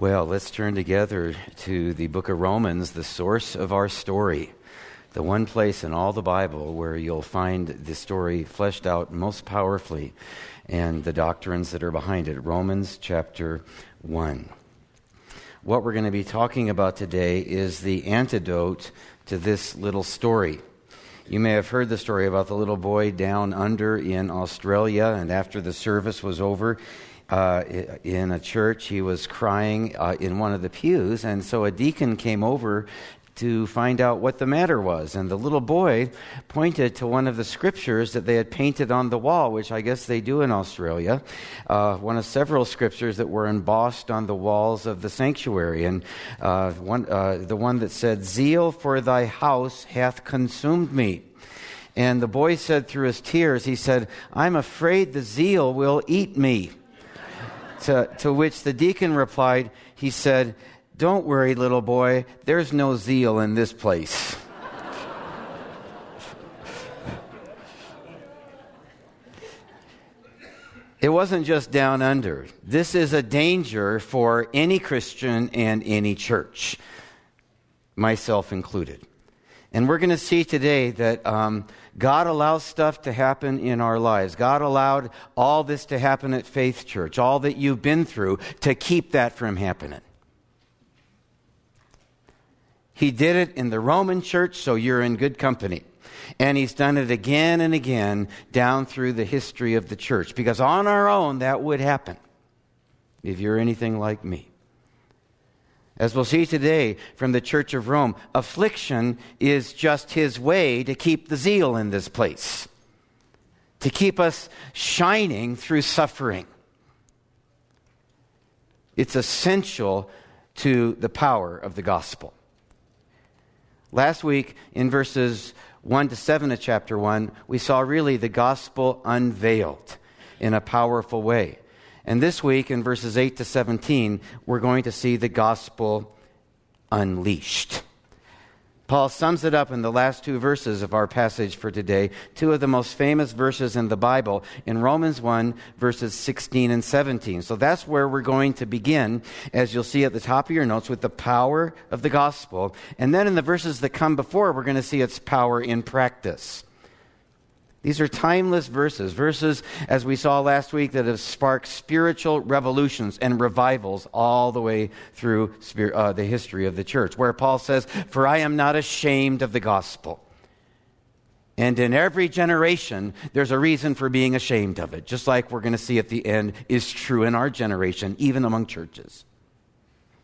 Well, let's turn together to the book of Romans, the source of our story. The one place in all the Bible where you'll find the story fleshed out most powerfully and the doctrines that are behind it. Romans chapter 1. What we're going to be talking about today is the antidote to this little story. You may have heard the story about the little boy down under in Australia, and after the service was over, uh, in a church. He was crying uh, in one of the pews, and so a deacon came over to find out what the matter was. And the little boy pointed to one of the scriptures that they had painted on the wall, which I guess they do in Australia, uh, one of several scriptures that were embossed on the walls of the sanctuary. And uh, one, uh, the one that said, Zeal for thy house hath consumed me. And the boy said through his tears, he said, I'm afraid the zeal will eat me. To, to which the deacon replied, he said, Don't worry, little boy, there's no zeal in this place. It wasn't just down under. This is a danger for any Christian and any church, myself included. And we're going to see today that um, God allows stuff to happen in our lives. God allowed all this to happen at Faith Church, all that you've been through, to keep that from happening. He did it in the Roman church, so you're in good company. And he's done it again and again down through the history of the church. Because on our own, that would happen if you're anything like me. As we'll see today from the Church of Rome, affliction is just his way to keep the zeal in this place, to keep us shining through suffering. It's essential to the power of the gospel. Last week, in verses 1 to 7 of chapter 1, we saw really the gospel unveiled in a powerful way. And this week, in verses 8 to 17, we're going to see the gospel unleashed. Paul sums it up in the last two verses of our passage for today, two of the most famous verses in the Bible, in Romans 1, verses 16 and 17. So that's where we're going to begin, as you'll see at the top of your notes, with the power of the gospel. And then in the verses that come before, we're going to see its power in practice. These are timeless verses, verses, as we saw last week, that have sparked spiritual revolutions and revivals all the way through uh, the history of the church, where Paul says, For I am not ashamed of the gospel. And in every generation, there's a reason for being ashamed of it, just like we're going to see at the end is true in our generation, even among churches.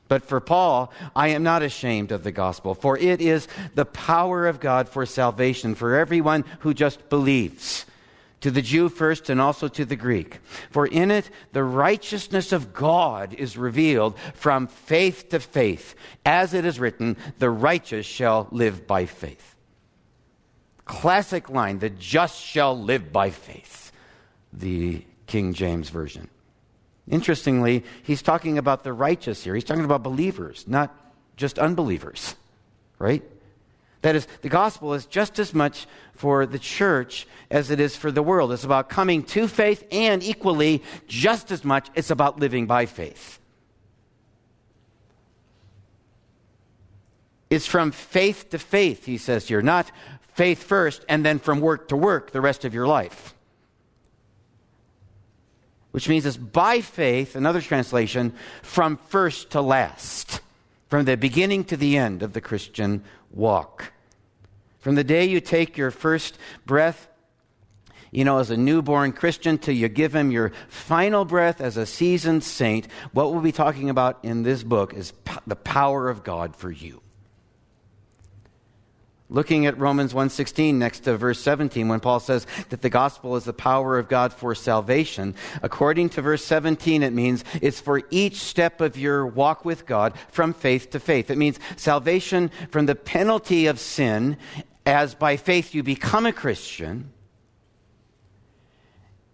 But for Paul, I am not ashamed of the gospel, for it is the power of God for salvation for everyone who just believes, to the Jew first and also to the Greek. For in it, the righteousness of God is revealed from faith to faith. As it is written, the righteous shall live by faith. Classic line, the just shall live by faith. The King James Version. Interestingly, he's talking about the righteous here. He's talking about believers, not just unbelievers, right? That is, the gospel is just as much for the church as it is for the world. It's about coming to faith, and equally, just as much, it's about living by faith. It's from faith to faith, he says here, not faith first and then from work to work the rest of your life which means it's by faith, another translation, from first to last, from the beginning to the end of the Christian walk. From the day you take your first breath, you know, as a newborn Christian, till you give him your final breath as a seasoned saint, what we'll be talking about in this book is the power of God for you. Looking at Romans 1:16 next to verse 17 when Paul says that the gospel is the power of God for salvation, according to verse 17 it means it's for each step of your walk with God from faith to faith. It means salvation from the penalty of sin as by faith you become a Christian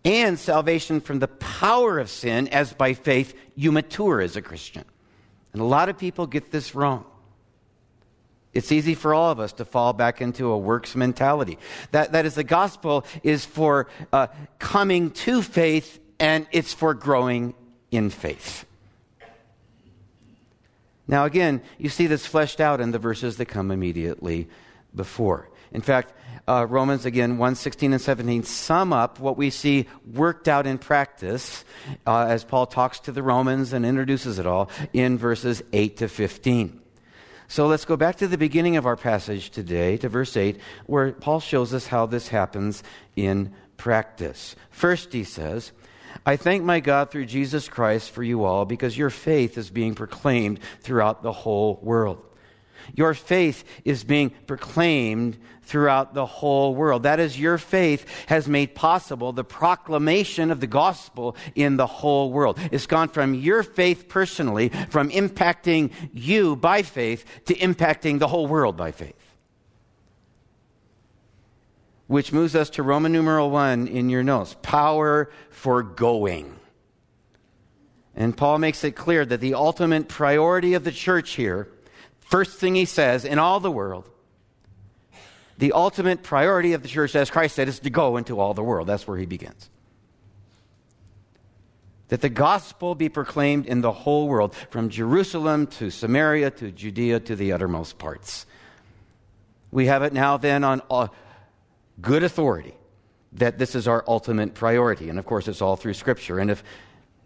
and salvation from the power of sin as by faith you mature as a Christian. And a lot of people get this wrong. It's easy for all of us to fall back into a works mentality. That, that is, the gospel is for uh, coming to faith and it's for growing in faith. Now, again, you see this fleshed out in the verses that come immediately before. In fact, uh, Romans, again, 1 16 and 17 sum up what we see worked out in practice uh, as Paul talks to the Romans and introduces it all in verses 8 to 15. So let's go back to the beginning of our passage today, to verse 8, where Paul shows us how this happens in practice. First, he says, I thank my God through Jesus Christ for you all because your faith is being proclaimed throughout the whole world. Your faith is being proclaimed throughout the whole world. That is, your faith has made possible the proclamation of the gospel in the whole world. It's gone from your faith personally, from impacting you by faith, to impacting the whole world by faith. Which moves us to Roman numeral 1 in your notes power for going. And Paul makes it clear that the ultimate priority of the church here First thing he says in all the world, the ultimate priority of the church, as Christ said, is to go into all the world. That's where he begins. That the gospel be proclaimed in the whole world, from Jerusalem to Samaria to Judea to the uttermost parts. We have it now then on uh, good authority that this is our ultimate priority. And of course, it's all through Scripture. And if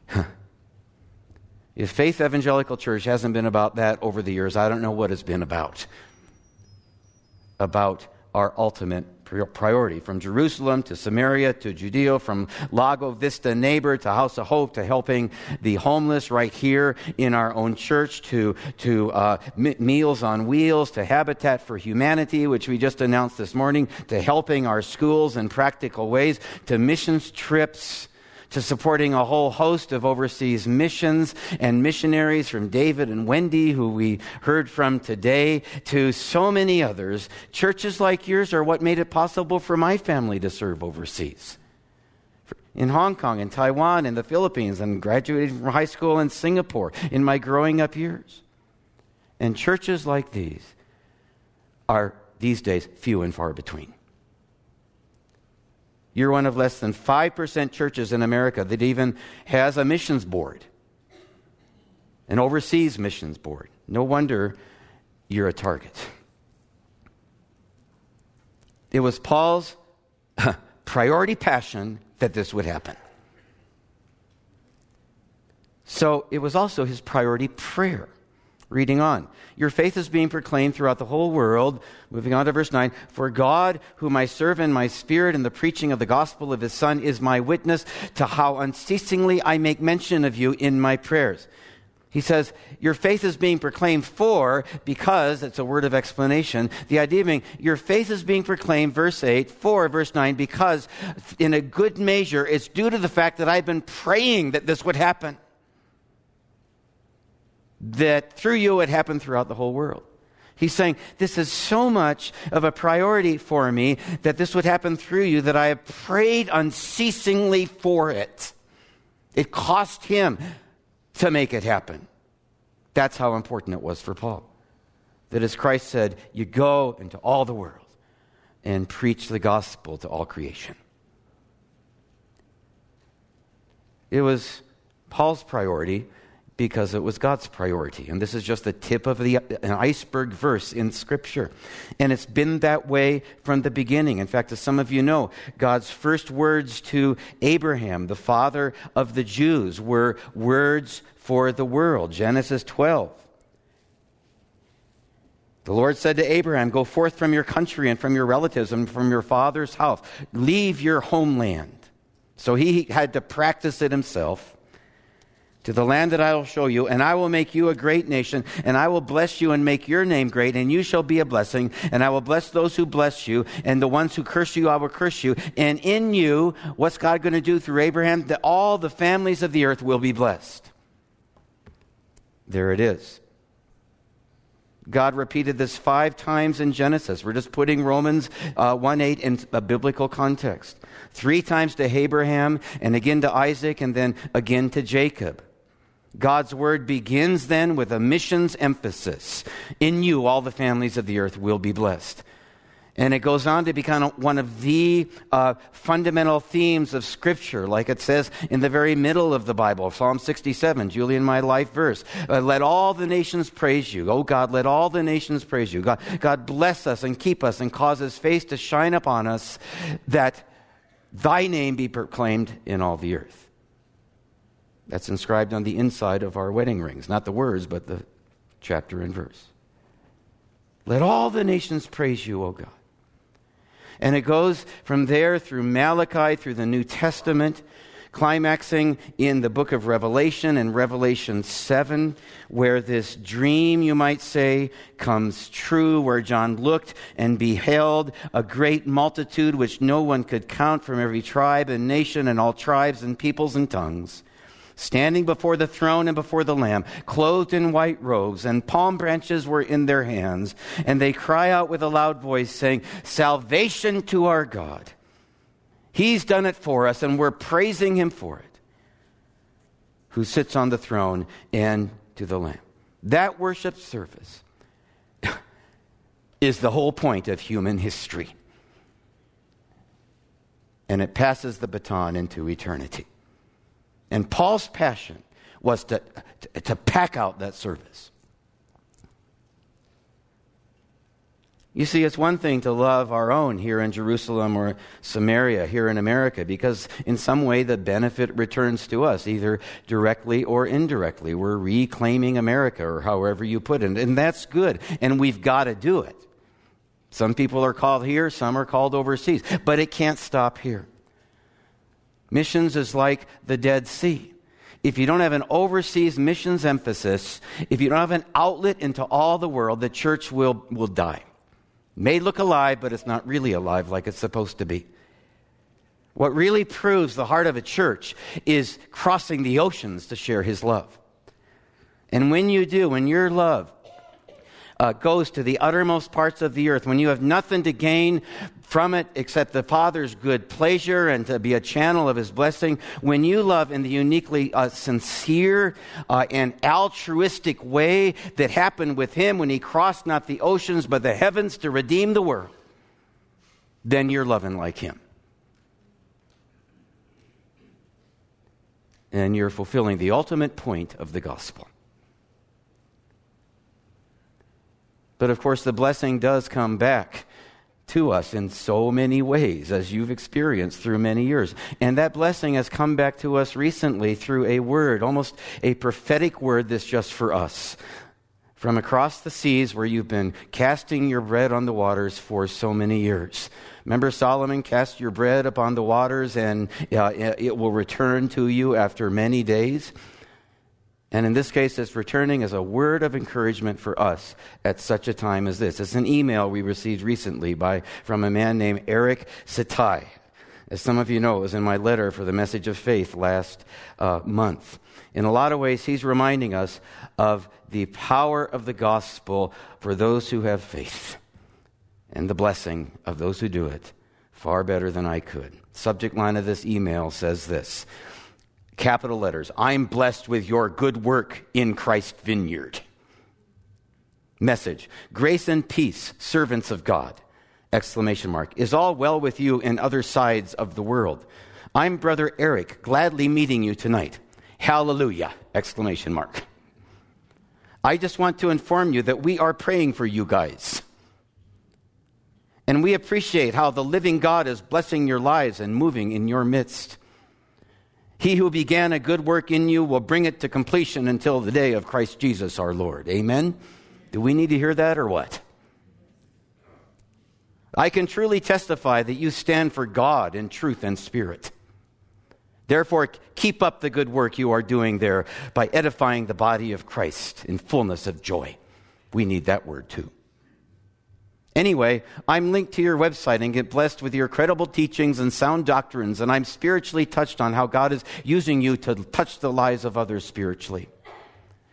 if Faith Evangelical Church hasn't been about that over the years, I don't know what it's been about. About our ultimate priority from Jerusalem to Samaria to Judea, from Lago Vista Neighbor to House of Hope to helping the homeless right here in our own church to, to uh, Meals on Wheels to Habitat for Humanity, which we just announced this morning, to helping our schools in practical ways, to missions trips to supporting a whole host of overseas missions and missionaries from David and Wendy, who we heard from today, to so many others. Churches like yours are what made it possible for my family to serve overseas. In Hong Kong, in Taiwan, in the Philippines, and graduating from high school in Singapore in my growing up years. And churches like these are these days few and far between. You're one of less than 5% churches in America that even has a missions board, an overseas missions board. No wonder you're a target. It was Paul's priority passion that this would happen. So it was also his priority prayer. Reading on. Your faith is being proclaimed throughout the whole world. Moving on to verse 9. For God, whom I serve in my spirit in the preaching of the gospel of his Son, is my witness to how unceasingly I make mention of you in my prayers. He says, Your faith is being proclaimed for, because, it's a word of explanation. The idea being, your faith is being proclaimed, verse 8, for, verse 9, because in a good measure, it's due to the fact that I've been praying that this would happen that through you it happened throughout the whole world. He's saying, This is so much of a priority for me that this would happen through you that I have prayed unceasingly for it. It cost him to make it happen. That's how important it was for Paul. That as Christ said, You go into all the world and preach the gospel to all creation. It was Paul's priority because it was God's priority. And this is just the tip of the an iceberg verse in Scripture. And it's been that way from the beginning. In fact, as some of you know, God's first words to Abraham, the father of the Jews, were words for the world. Genesis 12. The Lord said to Abraham, Go forth from your country and from your relatives and from your father's house. Leave your homeland. So he had to practice it himself to the land that I will show you, and I will make you a great nation, and I will bless you and make your name great, and you shall be a blessing, and I will bless those who bless you, and the ones who curse you, I will curse you. And in you, what's God going to do through Abraham? That all the families of the earth will be blessed. There it is. God repeated this five times in Genesis. We're just putting Romans uh, 1 8 in a biblical context. Three times to Abraham, and again to Isaac, and then again to Jacob. God's word begins then with a missions emphasis. In you, all the families of the earth will be blessed. And it goes on to become one of the uh, fundamental themes of Scripture, like it says in the very middle of the Bible, Psalm 67, Julian, my life verse. Uh, let all the nations praise you. Oh God, let all the nations praise you. God, God bless us and keep us and cause his face to shine upon us, that thy name be proclaimed in all the earth. That's inscribed on the inside of our wedding rings, not the words, but the chapter and verse. Let all the nations praise you, O God. And it goes from there through Malachi, through the New Testament, climaxing in the book of Revelation and Revelation 7, where this dream, you might say, comes true, where John looked and beheld a great multitude which no one could count from every tribe and nation and all tribes and peoples and tongues standing before the throne and before the Lamb, clothed in white robes, and palm branches were in their hands. And they cry out with a loud voice, saying, Salvation to our God. He's done it for us, and we're praising him for it, who sits on the throne and to the Lamb. That worship service is the whole point of human history. And it passes the baton into eternity. And Paul's passion was to, to, pack out that service. You see, it's one thing to love our own here in Jerusalem or Samaria, here in America, because in some way the benefit returns to us, either directly or indirectly. We're reclaiming America, or however you put it. And that's good, and we've got to do it. Some people are called here, some are called overseas, but it can't stop here. Missions is like the Dead Sea. If you don't have an overseas missions emphasis, if you don't have an outlet into all the world, the church will, will die. may look alive, but it's not really alive like it's supposed to be. What really proves the heart of a church is crossing the oceans to share his love. And when you do, when your love uh, goes to the uttermost parts of the earth, when you have nothing to gain from it except the Father's good pleasure and to be a channel of His blessing, when you love in the uniquely uh, sincere uh, and altruistic way that happened with Him when He crossed not the oceans but the heavens to redeem the world, then you're loving like Him. And you're fulfilling the ultimate point of the gospel. But of course, the blessing does come back to us in so many ways, as you've experienced through many years. And that blessing has come back to us recently through a word, almost a prophetic word that's just for us. From across the seas where you've been casting your bread on the waters for so many years. Remember Solomon, cast your bread upon the waters and uh, it will return to you after many days. And in this case, it's returning as a word of encouragement for us at such a time as this. It's an email we received recently by, from a man named Eric Sitai. As some of you know, it was in my letter for the message of faith last uh, month. In a lot of ways, he's reminding us of the power of the gospel for those who have faith and the blessing of those who do it far better than I could. Subject line of this email says this capital letters I'm blessed with your good work in Christ Vineyard. Message Grace and peace, servants of God. Exclamation mark. Is all well with you in other sides of the world? I'm Brother Eric, gladly meeting you tonight. Hallelujah! Exclamation mark. I just want to inform you that we are praying for you guys. And we appreciate how the living God is blessing your lives and moving in your midst. He who began a good work in you will bring it to completion until the day of Christ Jesus our Lord. Amen? Do we need to hear that or what? I can truly testify that you stand for God in truth and spirit. Therefore, keep up the good work you are doing there by edifying the body of Christ in fullness of joy. We need that word too. Anyway, I'm linked to your website and get blessed with your credible teachings and sound doctrines, and I'm spiritually touched on how God is using you to touch the lives of others spiritually.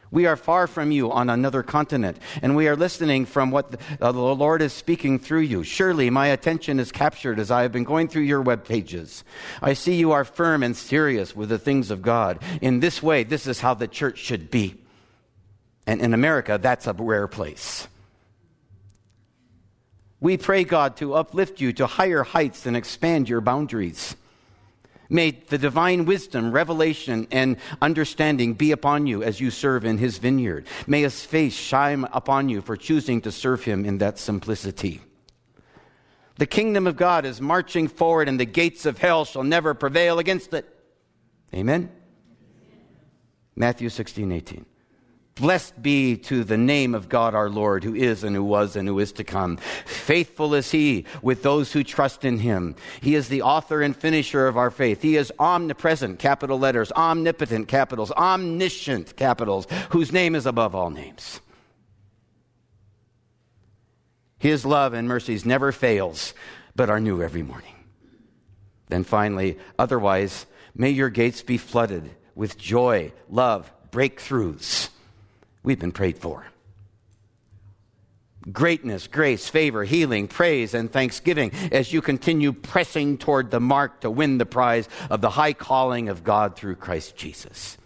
We are far from you on another continent, and we are listening from what the, uh, the Lord is speaking through you. Surely my attention is captured as I have been going through your web pages. I see you are firm and serious with the things of God. In this way, this is how the church should be. And in America, that's a rare place. We pray, God, to uplift you to higher heights and expand your boundaries. May the divine wisdom, revelation, and understanding be upon you as you serve in his vineyard. May his face shine upon you for choosing to serve him in that simplicity. The kingdom of God is marching forward, and the gates of hell shall never prevail against it. Amen? Matthew 16, 18. Blessed be to the name of God our Lord, who is and who was and who is to come. Faithful is he with those who trust in him. He is the author and finisher of our faith. He is omnipresent, capital letters, omnipotent, capitals, omniscient, capitals, whose name is above all names. His love and mercies never fails, but are new every morning. Then finally, otherwise, may your gates be flooded with joy, love, breakthroughs we've been prayed for. Greatness, grace, favor, healing, praise, and thanksgiving as you continue pressing toward the mark to win the prize of the high calling of God through Christ Jesus.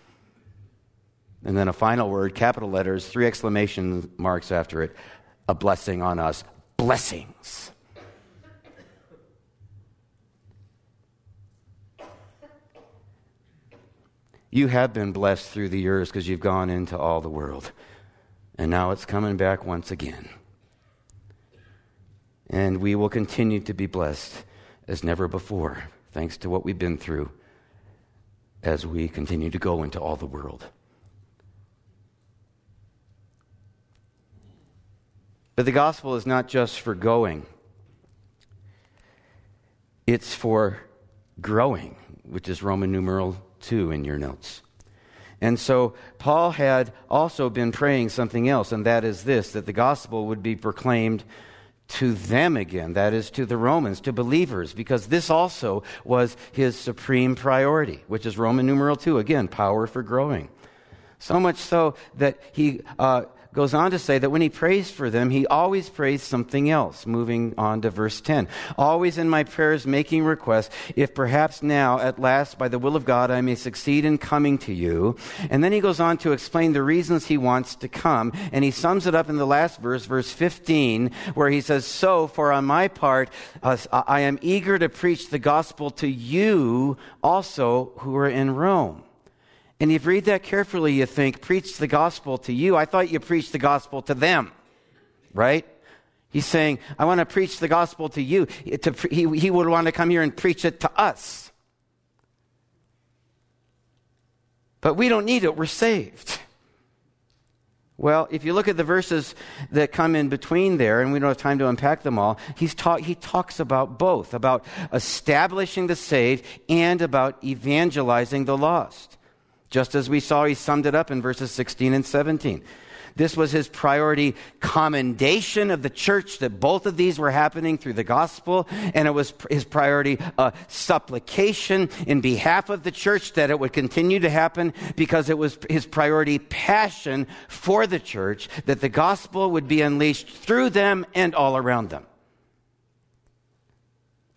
And then a final word, capital letters, three exclamation marks after it a blessing on us. Blessings. You have been blessed through the years because you've gone into all the world. And now it's coming back once again. And we will continue to be blessed as never before, thanks to what we've been through as we continue to go into all the world. But the gospel is not just for going, it's for growing, which is Roman numeral 2 in your notes. And so Paul had also been praying something else, and that is this that the gospel would be proclaimed to them again, that is, to the Romans, to believers, because this also was his supreme priority, which is Roman numeral 2, again, power for growing. So much so that he uh, goes on to say that when he prays for them, he always prays something else. Moving on to verse 10. Always in my prayers making requests, if perhaps now, at last, by the will of God, I may succeed in coming to you. And then he goes on to explain the reasons he wants to come. And he sums it up in the last verse, verse 15, where he says, So, for on my part, uh, I am eager to preach the gospel to you also who are in Rome. And if you read that carefully, you think, preach the gospel to you. I thought you preached the gospel to them, right? He's saying, I want to preach the gospel to you. He, he would want to come here and preach it to us. But we don't need it, we're saved. Well, if you look at the verses that come in between there, and we don't have time to unpack them all, he's ta- he talks about both about establishing the saved and about evangelizing the lost. Just as we saw, he summed it up in verses 16 and 17. This was his priority commendation of the church that both of these were happening through the gospel, and it was his priority uh, supplication in behalf of the church that it would continue to happen because it was his priority passion for the church that the gospel would be unleashed through them and all around them.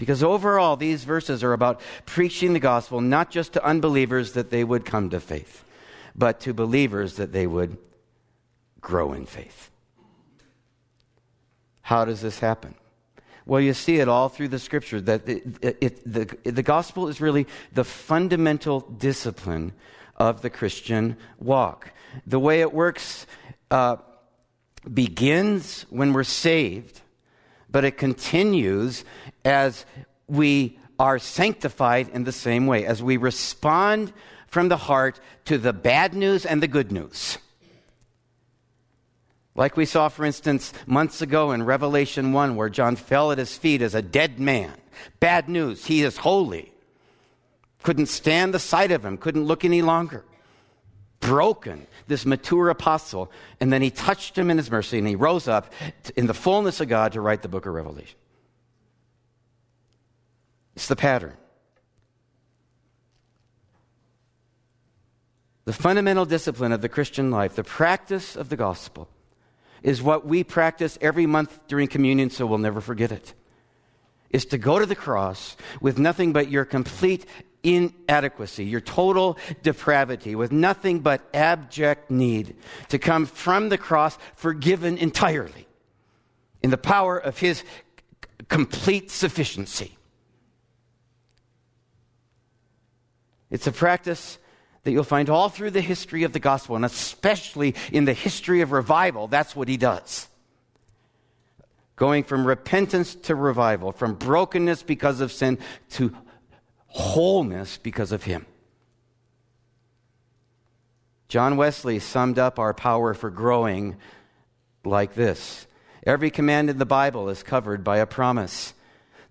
Because overall, these verses are about preaching the gospel not just to unbelievers that they would come to faith, but to believers that they would grow in faith. How does this happen? Well, you see it all through the scripture that it, it, the, the gospel is really the fundamental discipline of the Christian walk. The way it works uh, begins when we're saved but it continues as we are sanctified in the same way, as we respond from the heart to the bad news and the good news. Like we saw, for instance, months ago in Revelation 1, where John fell at his feet as a dead man. Bad news, he is holy. Couldn't stand the sight of him, couldn't look any longer. Broken, this mature apostle, and then he touched him in his mercy and he rose up in the fullness of God to write the book of Revelation. It's the pattern. The fundamental discipline of the Christian life, the practice of the gospel, is what we practice every month during communion, so we'll never forget it. Is to go to the cross with nothing but your complete inadequacy, your total depravity, with nothing but abject need to come from the cross forgiven entirely in the power of his complete sufficiency. It's a practice that you'll find all through the history of the gospel, and especially in the history of revival. That's what he does. Going from repentance to revival, from brokenness because of sin to wholeness because of him. John Wesley summed up our power for growing like this Every command in the Bible is covered by a promise.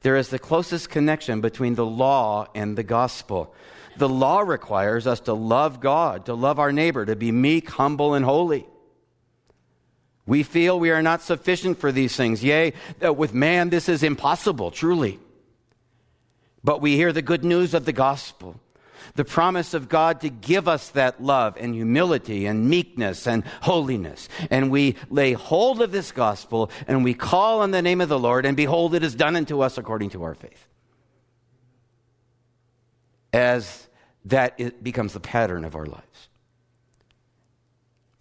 There is the closest connection between the law and the gospel. The law requires us to love God, to love our neighbor, to be meek, humble, and holy. We feel we are not sufficient for these things. Yea, with man, this is impossible, truly. But we hear the good news of the gospel the promise of God to give us that love and humility and meekness and holiness. And we lay hold of this gospel and we call on the name of the Lord, and behold, it is done unto us according to our faith. As that it becomes the pattern of our lives.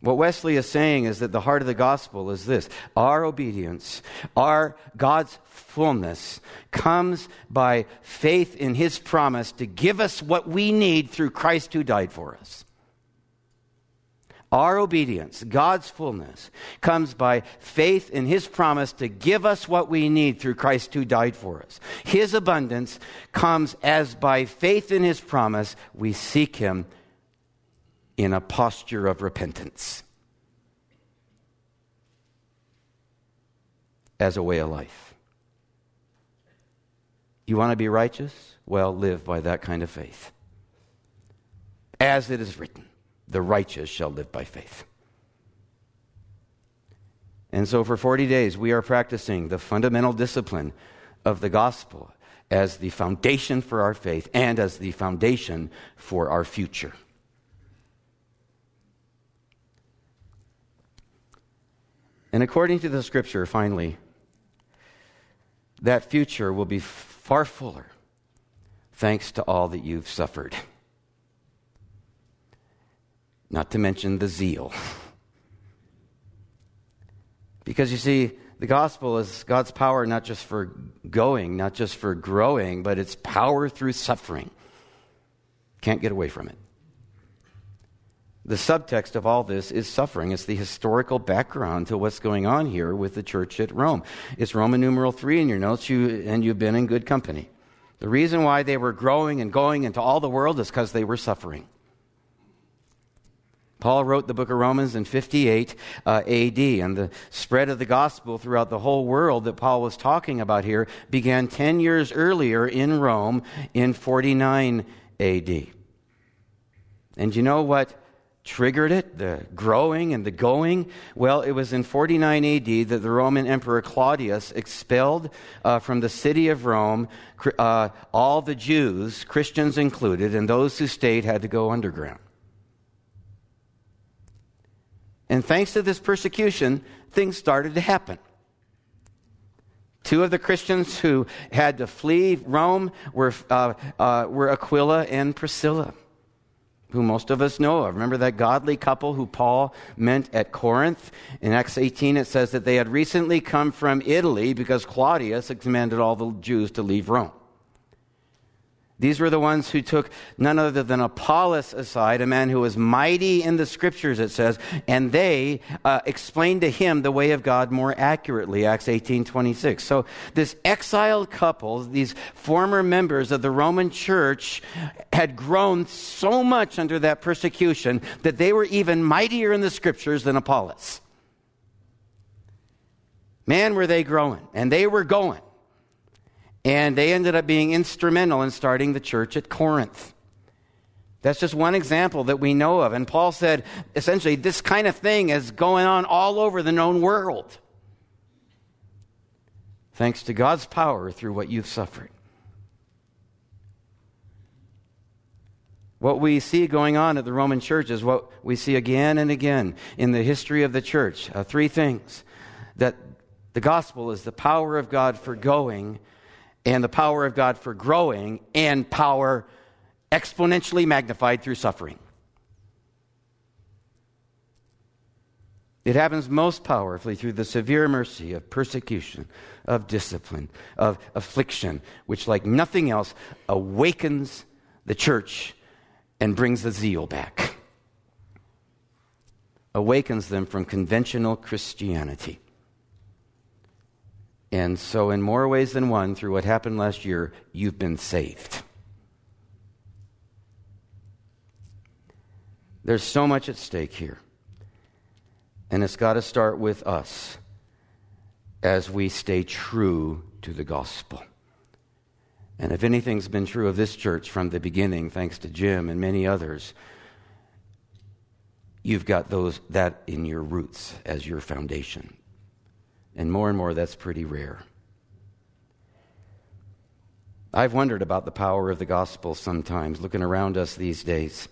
What Wesley is saying is that the heart of the gospel is this our obedience, our God's fullness comes by faith in his promise to give us what we need through Christ who died for us. Our obedience, God's fullness, comes by faith in His promise to give us what we need through Christ who died for us. His abundance comes as by faith in His promise we seek Him in a posture of repentance as a way of life. You want to be righteous? Well, live by that kind of faith. As it is written, the righteous shall live by faith. And so for 40 days, we are practicing the fundamental discipline of the gospel as the foundation for our faith and as the foundation for our future. And according to the scripture, finally, that future will be far fuller thanks to all that you've suffered. Not to mention the zeal. Because you see, the gospel is God's power not just for going, not just for growing, but it's power through suffering. Can't get away from it. The subtext of all this is suffering. It's the historical background to what's going on here with the church at Rome. It's Roman numeral 3 in your notes, you, and you've been in good company. The reason why they were growing and going into all the world is because they were suffering. Paul wrote the book of Romans in 58 uh, AD, and the spread of the gospel throughout the whole world that Paul was talking about here began 10 years earlier in Rome in 49 AD. And you know what triggered it, the growing and the going? Well, it was in 49 AD that the Roman Emperor Claudius expelled uh, from the city of Rome uh, all the Jews, Christians included, and those who stayed had to go underground. And thanks to this persecution, things started to happen. Two of the Christians who had to flee Rome were, uh, uh were Aquila and Priscilla who most of us know of. Remember that godly couple who Paul met at Corinth? In Acts 18, it says that they had recently come from Italy because Claudius commanded all the Jews to leave Rome. These were the ones who took none other than Apollos aside, a man who was mighty in the scriptures, it says, and they uh, explained to him the way of God more accurately, Acts 18 26. So this exiled couple, these former members of the Roman church, had grown so much under that persecution that they were even mightier in the scriptures than Apollos. Man, were they growing, and they were going. And they ended up being instrumental in starting the church at Corinth. That's just one example that we know of. And Paul said, essentially, this kind of thing is going on all over the known world. Thanks to God's power through what you've suffered. What we see going on at the Roman church is what we see again and again in the history of the church. Uh, three things that the gospel is the power of God for going and the power of God for growing and power exponentially magnified through suffering. It happens most powerfully through the severe mercy of persecution, of discipline, of affliction, which, like nothing else, awakens the church and brings the zeal back. Awakens them from conventional Christianity. And so, in more ways than one, through what happened last year, you've been saved. There's so much at stake here. And it's got to start with us as we stay true to the gospel. And if anything's been true of this church from the beginning, thanks to Jim and many others, you've got those that in your roots as your foundation. And more and more that's pretty rare. I've wondered about the power of the gospel sometimes, looking around us these days.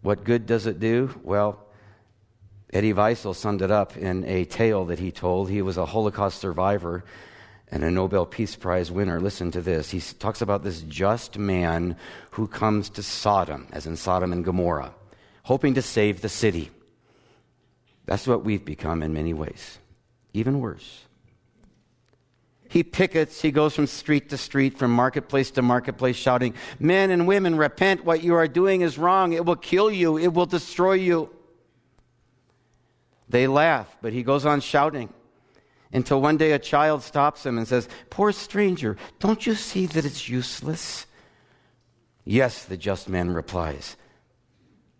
What good does it do? Well, Elie Wiesel summed it up in a tale that he told. He was a Holocaust survivor and a Nobel Peace Prize winner. Listen to this. He talks about this just man who comes to Sodom, as in Sodom and Gomorrah, hoping to save the city. That's what we've become in many ways, even worse. He pickets, he goes from street to street, from marketplace to marketplace, shouting, Men and women, repent. What you are doing is wrong. It will kill you, it will destroy you. They laugh, but he goes on shouting until one day a child stops him and says, Poor stranger, don't you see that it's useless? Yes, the just man replies.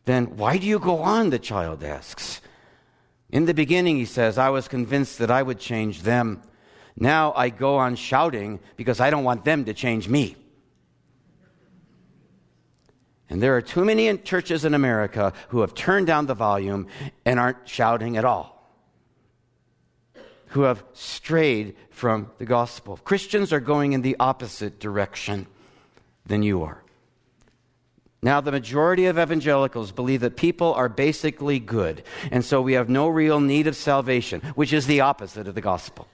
Then why do you go on? The child asks. In the beginning, he says, I was convinced that I would change them. Now I go on shouting because I don't want them to change me. And there are too many churches in America who have turned down the volume and aren't shouting at all, who have strayed from the gospel. Christians are going in the opposite direction than you are. Now, the majority of evangelicals believe that people are basically good, and so we have no real need of salvation, which is the opposite of the gospel.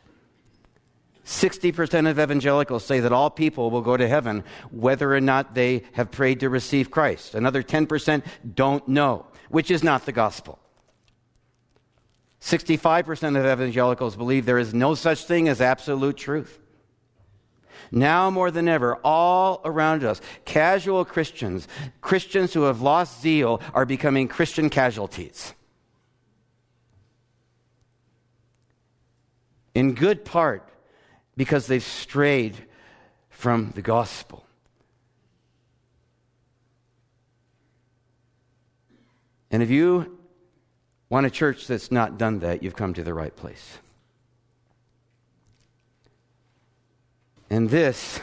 60% of evangelicals say that all people will go to heaven whether or not they have prayed to receive Christ. Another 10% don't know, which is not the gospel. 65% of evangelicals believe there is no such thing as absolute truth. Now more than ever, all around us, casual Christians, Christians who have lost zeal, are becoming Christian casualties. In good part because they've strayed from the gospel. And if you want a church that's not done that, you've come to the right place. And this,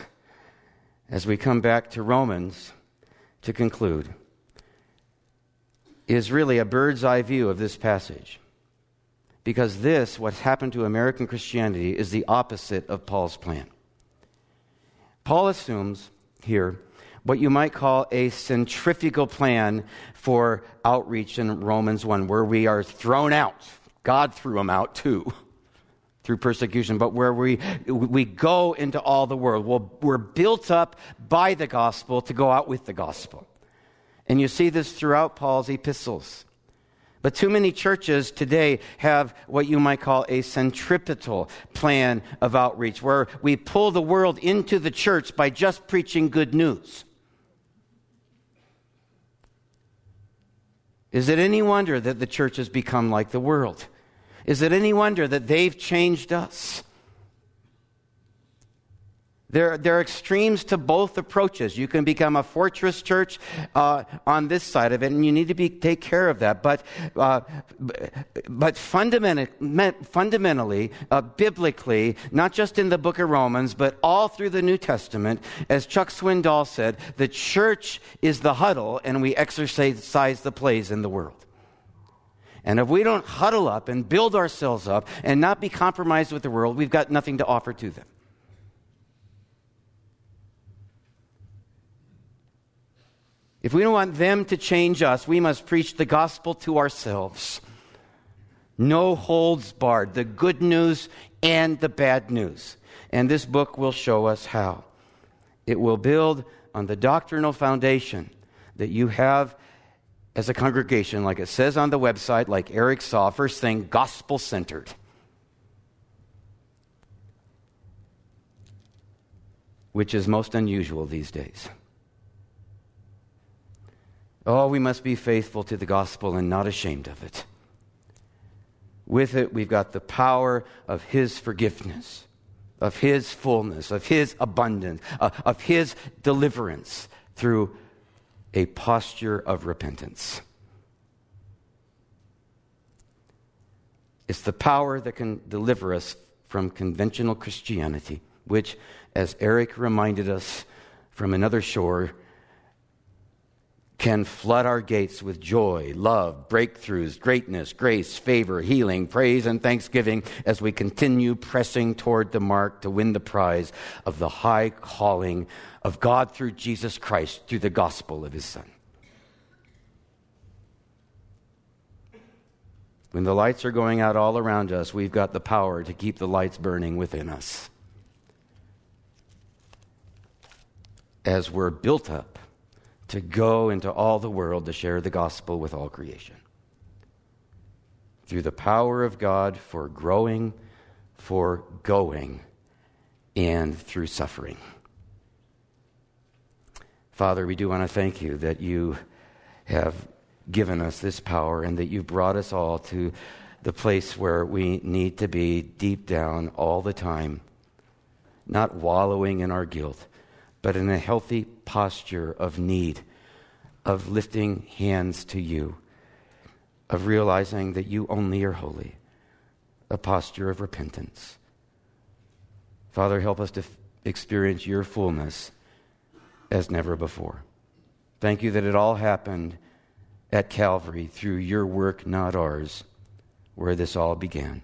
as we come back to Romans to conclude, is really a bird's eye view of this passage. Because this, what's happened to American Christianity, is the opposite of Paul's plan. Paul assumes here what you might call a centrifugal plan for outreach in Romans 1, where we are thrown out. God threw them out too through persecution, but where we, we go into all the world. Well, we're built up by the gospel to go out with the gospel. And you see this throughout Paul's epistles. But too many churches today have what you might call a centripetal plan of outreach, where we pull the world into the church by just preaching good news. Is it any wonder that the church has become like the world? Is it any wonder that they've changed us? There, there are extremes to both approaches. You can become a fortress church uh, on this side of it, and you need to be, take care of that. But, uh, but fundamentally, uh, biblically, not just in the book of Romans, but all through the New Testament, as Chuck Swindoll said, the church is the huddle, and we exercise the plays in the world. And if we don't huddle up and build ourselves up and not be compromised with the world, we've got nothing to offer to them. If we don't want them to change us, we must preach the gospel to ourselves. No holds barred, the good news and the bad news. And this book will show us how. It will build on the doctrinal foundation that you have as a congregation, like it says on the website, like Eric saw, first thing, gospel centered. Which is most unusual these days. Oh, we must be faithful to the gospel and not ashamed of it. With it, we've got the power of His forgiveness, of His fullness, of His abundance, uh, of His deliverance through a posture of repentance. It's the power that can deliver us from conventional Christianity, which, as Eric reminded us from another shore, can flood our gates with joy, love, breakthroughs, greatness, grace, favor, healing, praise, and thanksgiving as we continue pressing toward the mark to win the prize of the high calling of God through Jesus Christ, through the gospel of his Son. When the lights are going out all around us, we've got the power to keep the lights burning within us. As we're built up to go into all the world to share the gospel with all creation. Through the power of God for growing, for going, and through suffering. Father, we do want to thank you that you have given us this power and that you've brought us all to the place where we need to be deep down all the time, not wallowing in our guilt but in a healthy posture of need, of lifting hands to you, of realizing that you only are holy, a posture of repentance. Father, help us to f- experience your fullness as never before. Thank you that it all happened at Calvary through your work, not ours, where this all began.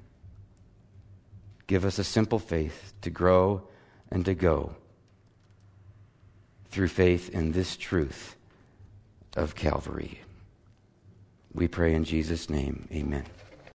Give us a simple faith to grow and to go through faith in this truth of Calvary. We pray in Jesus' name. Amen.